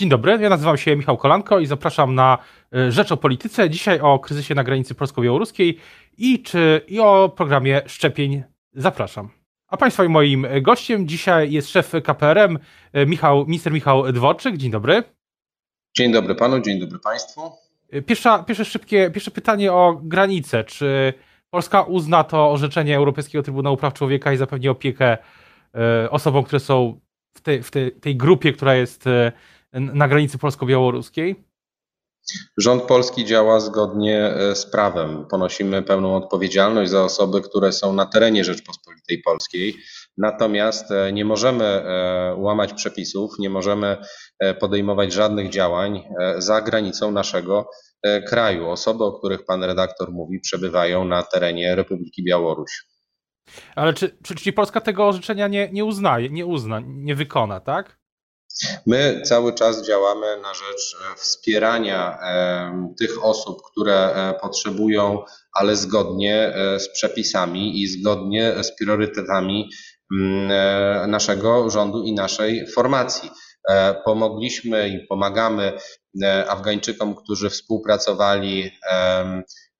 Dzień dobry, ja nazywam się Michał Kolanko i zapraszam na e, Rzecz o Polityce. Dzisiaj o kryzysie na granicy polsko-białoruskiej i, czy, i o programie szczepień. Zapraszam. A Państwa i moim gościem dzisiaj jest szef KPRM, e, Michał, minister Michał Dworczyk. Dzień dobry. Dzień dobry Panu, dzień dobry Państwu. E, pierwsza, pierwsze szybkie, pierwsze pytanie o granicę. Czy Polska uzna to orzeczenie Europejskiego Trybunału Praw Człowieka i zapewni opiekę osobom, które są w, tej, w tej, tej grupie, która jest na granicy polsko-białoruskiej? Rząd polski działa zgodnie e, z prawem. Ponosimy pełną odpowiedzialność za osoby, które są na terenie Rzeczpospolitej Polskiej. Natomiast e, nie możemy e, łamać przepisów, nie możemy podejmować żadnych działań za granicą naszego kraju. Osoby, o których pan redaktor mówi, przebywają na terenie Republiki Białoruś. Ale czy, czy, czy Polska tego orzeczenia nie, nie uznaje, nie uzna, nie wykona, tak? My cały czas działamy na rzecz e, wspierania tych osób, które e, potrzebują, ale zgodnie e, z przepisami i zgodnie z priorytetami mm, naszego rządu i naszej formacji. Pomogliśmy i pomagamy Afgańczykom, którzy współpracowali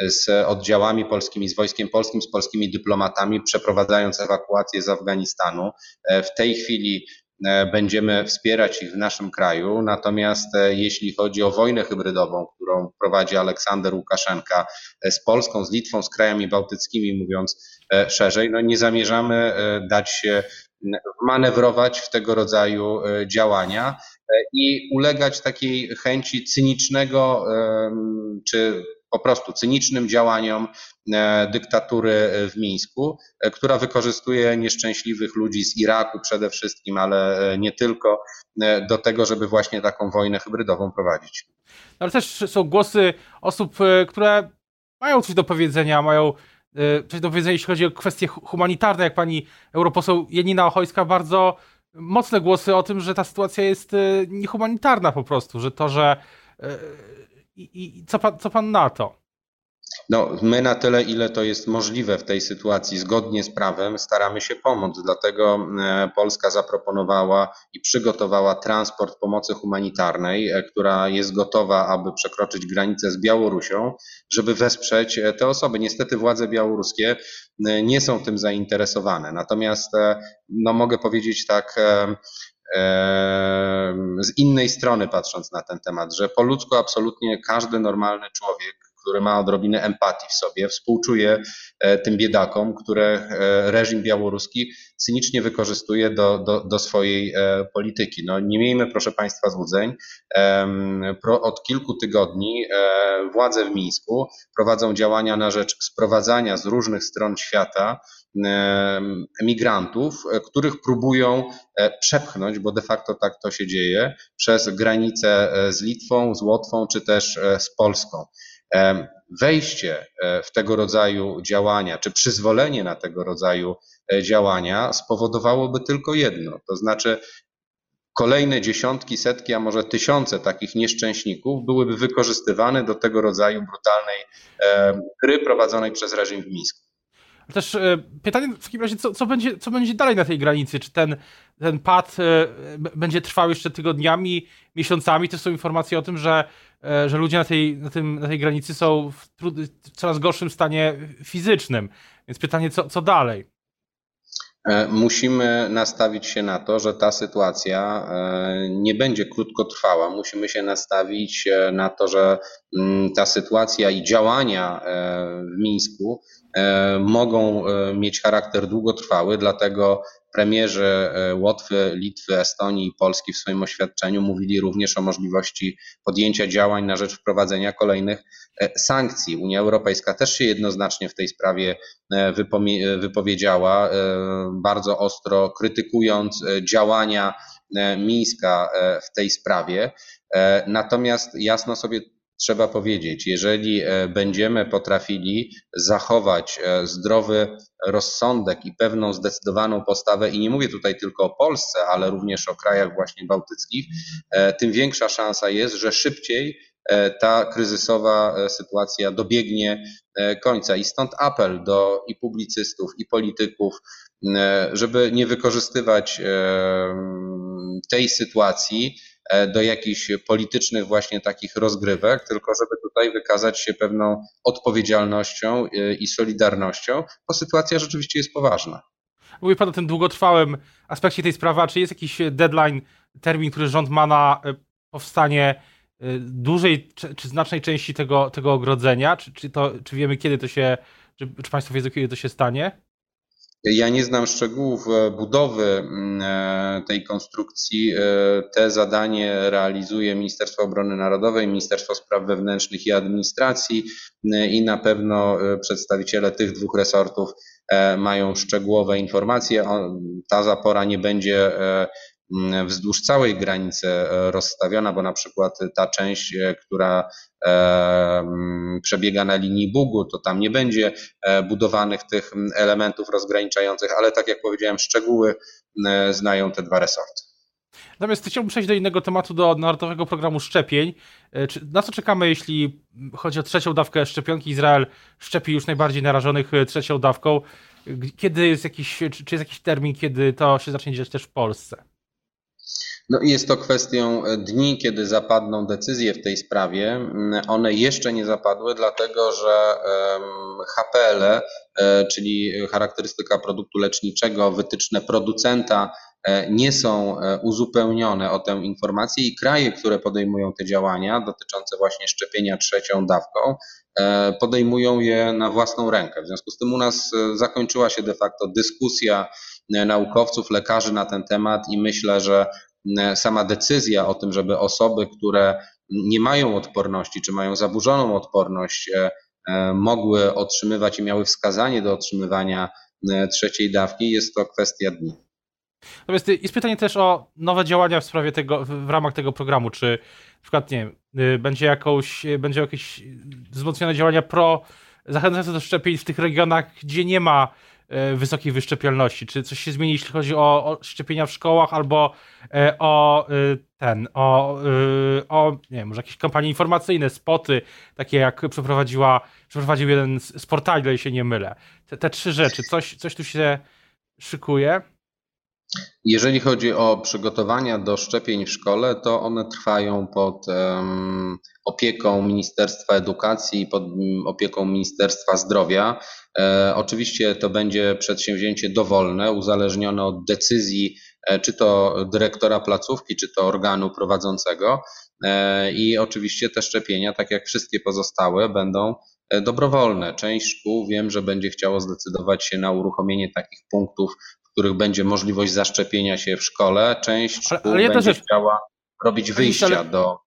z oddziałami polskimi, z wojskiem polskim, z polskimi dyplomatami, przeprowadzając ewakuację z Afganistanu. W tej chwili E, będziemy wspierać ich w naszym kraju. Natomiast e, jeśli chodzi o wojnę hybrydową, którą prowadzi Aleksander Łukaszenka e, z Polską, z Litwą, z krajami bałtyckimi, mówiąc szerzej, no nie zamierzamy dać się manewrować w tego rodzaju działania i ulegać takiej chęci cynicznego czy po prostu cynicznym działaniom e, dyktatury w Mińsku, e, która wykorzystuje nieszczęśliwych ludzi z Iraku przede wszystkim, ale e, nie tylko, do tego, żeby właśnie taką wojnę hybrydową prowadzić. Ale też są głosy osób, które mają coś do powiedzenia, mają coś do powiedzenia, jeśli chodzi o kwestie humanitarne, jak pani europoseł Janina Ochojska, bardzo mocne głosy o tym, że ta sytuacja jest niehumanitarna po prostu, że to, że i, co, pan, co pan na to? No, my na tyle, ile to jest możliwe w tej sytuacji, zgodnie z prawem, staramy się pomóc. Dlatego e, Polska zaproponowała i przygotowała transport pomocy humanitarnej, e, która jest gotowa, aby przekroczyć granicę z Białorusią, żeby wesprzeć e, te osoby. Niestety władze białoruskie nie są tym zainteresowane. Natomiast no, mogę powiedzieć tak z innej strony patrząc na ten temat, że po ludzku absolutnie każdy normalny człowiek który ma odrobinę empatii w sobie, współczuje e, tym biedakom, które e, reżim białoruski cynicznie wykorzystuje do, do, do swojej e, polityki. No, nie miejmy, proszę Państwa, złudzeń. Od kilku tygodni władze w Mińsku prowadzą działania na rzecz sprowadzania z różnych stron świata emigrantów, których próbują przepchnąć, bo de facto tak to się dzieje, przez granicę z Litwą, z Łotwą czy też z Polską. Wejście e, w tego rodzaju działania, czy przyzwolenie na tego rodzaju e, działania spowodowałoby tylko jedno, to znaczy kolejne dziesiątki, setki, a może tysiące takich nieszczęśników byłyby wykorzystywane do tego rodzaju brutalnej gry prowadzonej przez reżim w Mińsku. Też e, pytanie w takim razie, co, co, będzie, co będzie dalej na tej granicy? Czy ten, ten pad e, będzie trwał jeszcze tygodniami, miesiącami? To są informacje o tym, że, e, że ludzie na tej, na, tym, na tej granicy są w coraz gorszym stanie fizycznym. Więc pytanie, co, co dalej? Musimy nastawić się na to, że ta sytuacja nie będzie krótkotrwała. Musimy się nastawić na to, że ta sytuacja i działania w Mińsku E, mogą e, mieć charakter długotrwały, dlatego premierzy e, Łotwy, Litwy, Estonii i Polski w swoim oświadczeniu mówili również o możliwości podjęcia działań na rzecz wprowadzenia kolejnych sankcji. Unia Europejska też się jednoznacznie w tej sprawie wypowiedziała, bardzo ostro krytykując działania Mińska w tej sprawie. Natomiast jasno sobie trzeba powiedzieć, jeżeli e, będziemy potrafili zachować e, zdrowy rozsądek i pewną zdecydowaną postawę, i nie mówię tutaj tylko o Polsce, ale również o krajach właśnie bałtyckich, e, tym większa szansa jest, że szybciej ta kryzysowa sytuacja dobiegnie końca. I stąd apel do i publicystów, i polityków, żeby nie wykorzystywać tej sytuacji do jakichś politycznych właśnie takich rozgrywek, tylko żeby tutaj wykazać się pewną odpowiedzialnością i solidarnością, bo sytuacja rzeczywiście jest poważna. Mówi Pan o tym długotrwałym aspekcie tej sprawy, czy jest jakiś deadline, termin, który rząd ma na powstanie dużej czy, czy znacznej części tego, tego ogrodzenia? Czy, czy, to, czy wiemy, kiedy to się, czy, czy Państwo wiedzą, kiedy to się stanie? Ja nie znam szczegółów e, budowy mm, e, tej konstrukcji. E, te zadanie realizuje Ministerstwo Obrony Narodowej, Ministerstwo Spraw Wewnętrznych i Administracji i na pewno przedstawiciele tych dwóch resortów mają szczegółowe informacje. Ta zapora nie będzie Mm, wzdłuż całej granicy e, rozstawiona, bo na przykład ta część, e, która e, mm, przebiega na linii Bugu, to tam nie będzie budowanych tych mm, elementów rozgraniczających, ale tak jak powiedziałem, szczegóły znają te dwa resorty. Natomiast chciałbym przejść do innego tematu, do Narodowego Programu Szczepień. Na co czekamy, jeśli chodzi o trzecią dawkę szczepionki? Izrael szczepi już najbardziej narażonych trzecią dawką. Kiedy jest jakiś, czy jest jakiś termin, kiedy to się zacznie dziać też w Polsce? No i jest to kwestią e, dni, kiedy zapadną decyzje w tej sprawie. Mm, one jeszcze nie zapadły, dlatego że HPL, e, czyli charakterystyka produktu leczniczego, wytyczne producenta e, nie są uzupełnione o tę informację i kraje, które podejmują te działania dotyczące właśnie szczepienia trzecią dawką, podejmują je na własną rękę. W związku z tym u nas zakończyła się de facto dyskusja naukowców, lekarzy na ten temat i myślę, że sama decyzja o tym, żeby osoby, które nie mają odporności, czy mają zaburzoną odporność, e, e, mogły otrzymywać i miały wskazanie do otrzymywania trzeciej dawki, jest to kwestia dni. Natomiast jest pytanie też o nowe działania w sprawie tego, w ramach tego programu, czy na przykład, nie wiem, y, będzie jakąś, będzie jakieś wzmocnione działania pro, zachęcające do szczepień w tych regionach, gdzie nie ma E, wysokiej wyszczepialności? Czy coś się zmieni, jeśli chodzi o, o szczepienia w szkołach albo e, o e, ten, o, o nie wiem, może jakieś kampanie informacyjne, spoty, takie jak przeprowadziła, przeprowadził jeden z portali, jeśli się nie mylę. Te, te trzy rzeczy, coś, coś tu się szykuje? Jeżeli chodzi o przygotowania do szczepień w szkole, to one trwają pod um, opieką Ministerstwa Edukacji i pod opieką Ministerstwa Zdrowia. E, oczywiście to będzie przedsięwzięcie dowolne, uzależnione od decyzji e, czy to dyrektora placówki, czy to organu prowadzącego. E, I oczywiście te szczepienia, tak jak wszystkie pozostałe, będą dobrowolne. Część szkół wiem, że będzie chciało zdecydować się na uruchomienie takich punktów, których będzie możliwość zaszczepienia się w szkole. Część ale, ale będzie chciała robić wyjścia ale, do.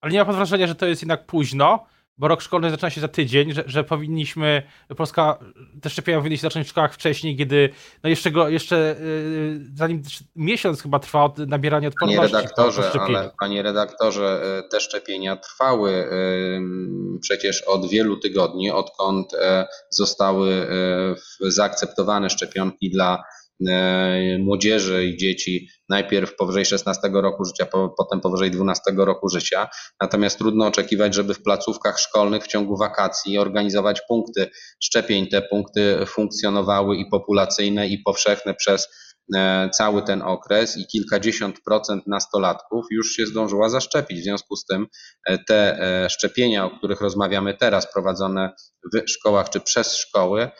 Ale nie ma pan wrażenia, że to jest jednak późno, bo rok szkolny zaczyna się za tydzień, że, że powinniśmy, Polska, te szczepienia powinny się zacząć w szkołach wcześniej, kiedy, no jeszcze go, jeszcze yy, zanim miesiąc chyba trwa od nabierania odporności. Panie redaktorze, ale panie redaktorze, y, te szczepienia trwały yy, przecież od wielu tygodni, odkąd yy, zostały y, zaakceptowane szczepionki dla młodzieży i dzieci najpierw powyżej 16 roku życia, potem powyżej 12 roku życia. Natomiast trudno oczekiwać, żeby w placówkach szkolnych w ciągu wakacji organizować punkty szczepień. Te punkty funkcjonowały i populacyjne, i powszechne przez e, cały ten okres i kilkadziesiąt procent nastolatków już się zdążyła zaszczepić. W związku z tym e, te e, szczepienia, o których rozmawiamy teraz, prowadzone w szkołach czy przez szkoły,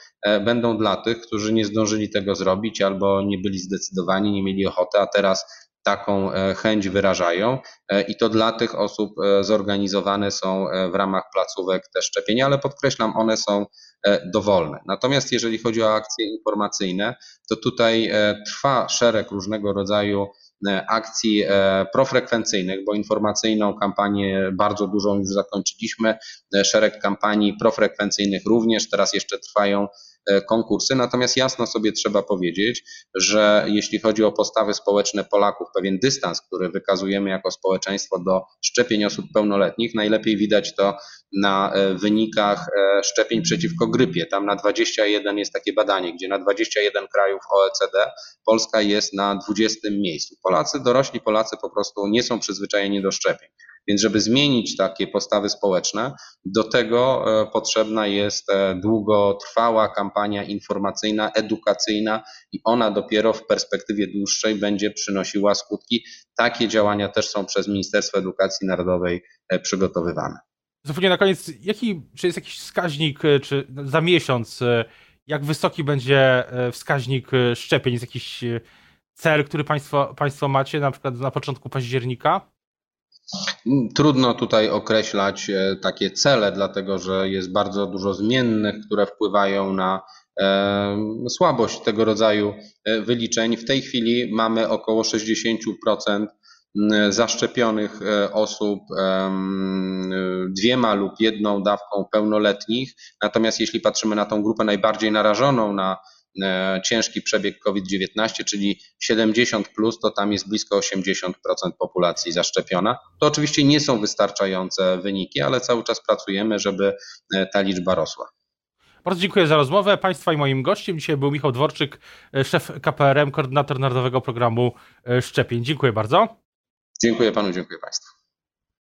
będą dla tych, którzy nie zdążyli tego zrobić albo nie byli zdecydowani, nie mieli ochoty, a teraz taką e, chęć wyrażają e, i to dla tych osób e, zorganizowane są w ramach placówek te szczepienia, ale podkreślam, one są dowolne. Natomiast jeżeli chodzi o akcje informacyjne, to tutaj trwa szereg różnego rodzaju akcji profrekwencyjnych, bo informacyjną kampanię bardzo dużą już zakończyliśmy, szereg kampanii profrekwencyjnych również, teraz jeszcze trwają E, konkursy. Natomiast jasno sobie trzeba powiedzieć, że jeśli chodzi o postawy społeczne Polaków, pewien dystans, który wykazujemy jako społeczeństwo do szczepień osób pełnoletnich, najlepiej widać to na e, wynikach e, szczepień przeciwko grypie. Tam na 21 jest takie badanie, gdzie na 21 krajów OECD Polska jest na 20 miejscu. Polacy, dorośli Polacy po prostu nie są przyzwyczajeni do szczepień. Więc żeby zmienić takie postawy społeczne, do tego potrzebna jest długotrwała kampania informacyjna, edukacyjna i ona dopiero w perspektywie dłuższej będzie przynosiła skutki. Takie działania też są przez Ministerstwo Edukacji Narodowej przygotowywane. Zupełnie na koniec, jaki, czy jest jakiś wskaźnik, e, czy za miesiąc, e, jak wysoki będzie e, wskaźnik szczepień? Jest jakiś cel, który państwo, państwo macie, na przykład na początku października? Trudno tutaj określać takie cele, dlatego że jest bardzo dużo zmiennych, które wpływają na słabość tego rodzaju wyliczeń. W tej chwili mamy około 60% zaszczepionych e, osób dwiema lub jedną dawką pełnoletnich. Natomiast jeśli patrzymy na tą grupę najbardziej narażoną na e, ciężki przebieg COVID-19, czyli 70, plus, to tam jest blisko 80% populacji zaszczepiona. To oczywiście nie są wystarczające wyniki, ale cały czas pracujemy, żeby e, ta liczba rosła. Bardzo dziękuję za rozmowę. Państwa i moim gościem dzisiaj był Michał Dworczyk, szef KPRM, koordynator Narodowego Programu Szczepień. Dziękuję bardzo. Dziękuję panu, dziękuję państwu.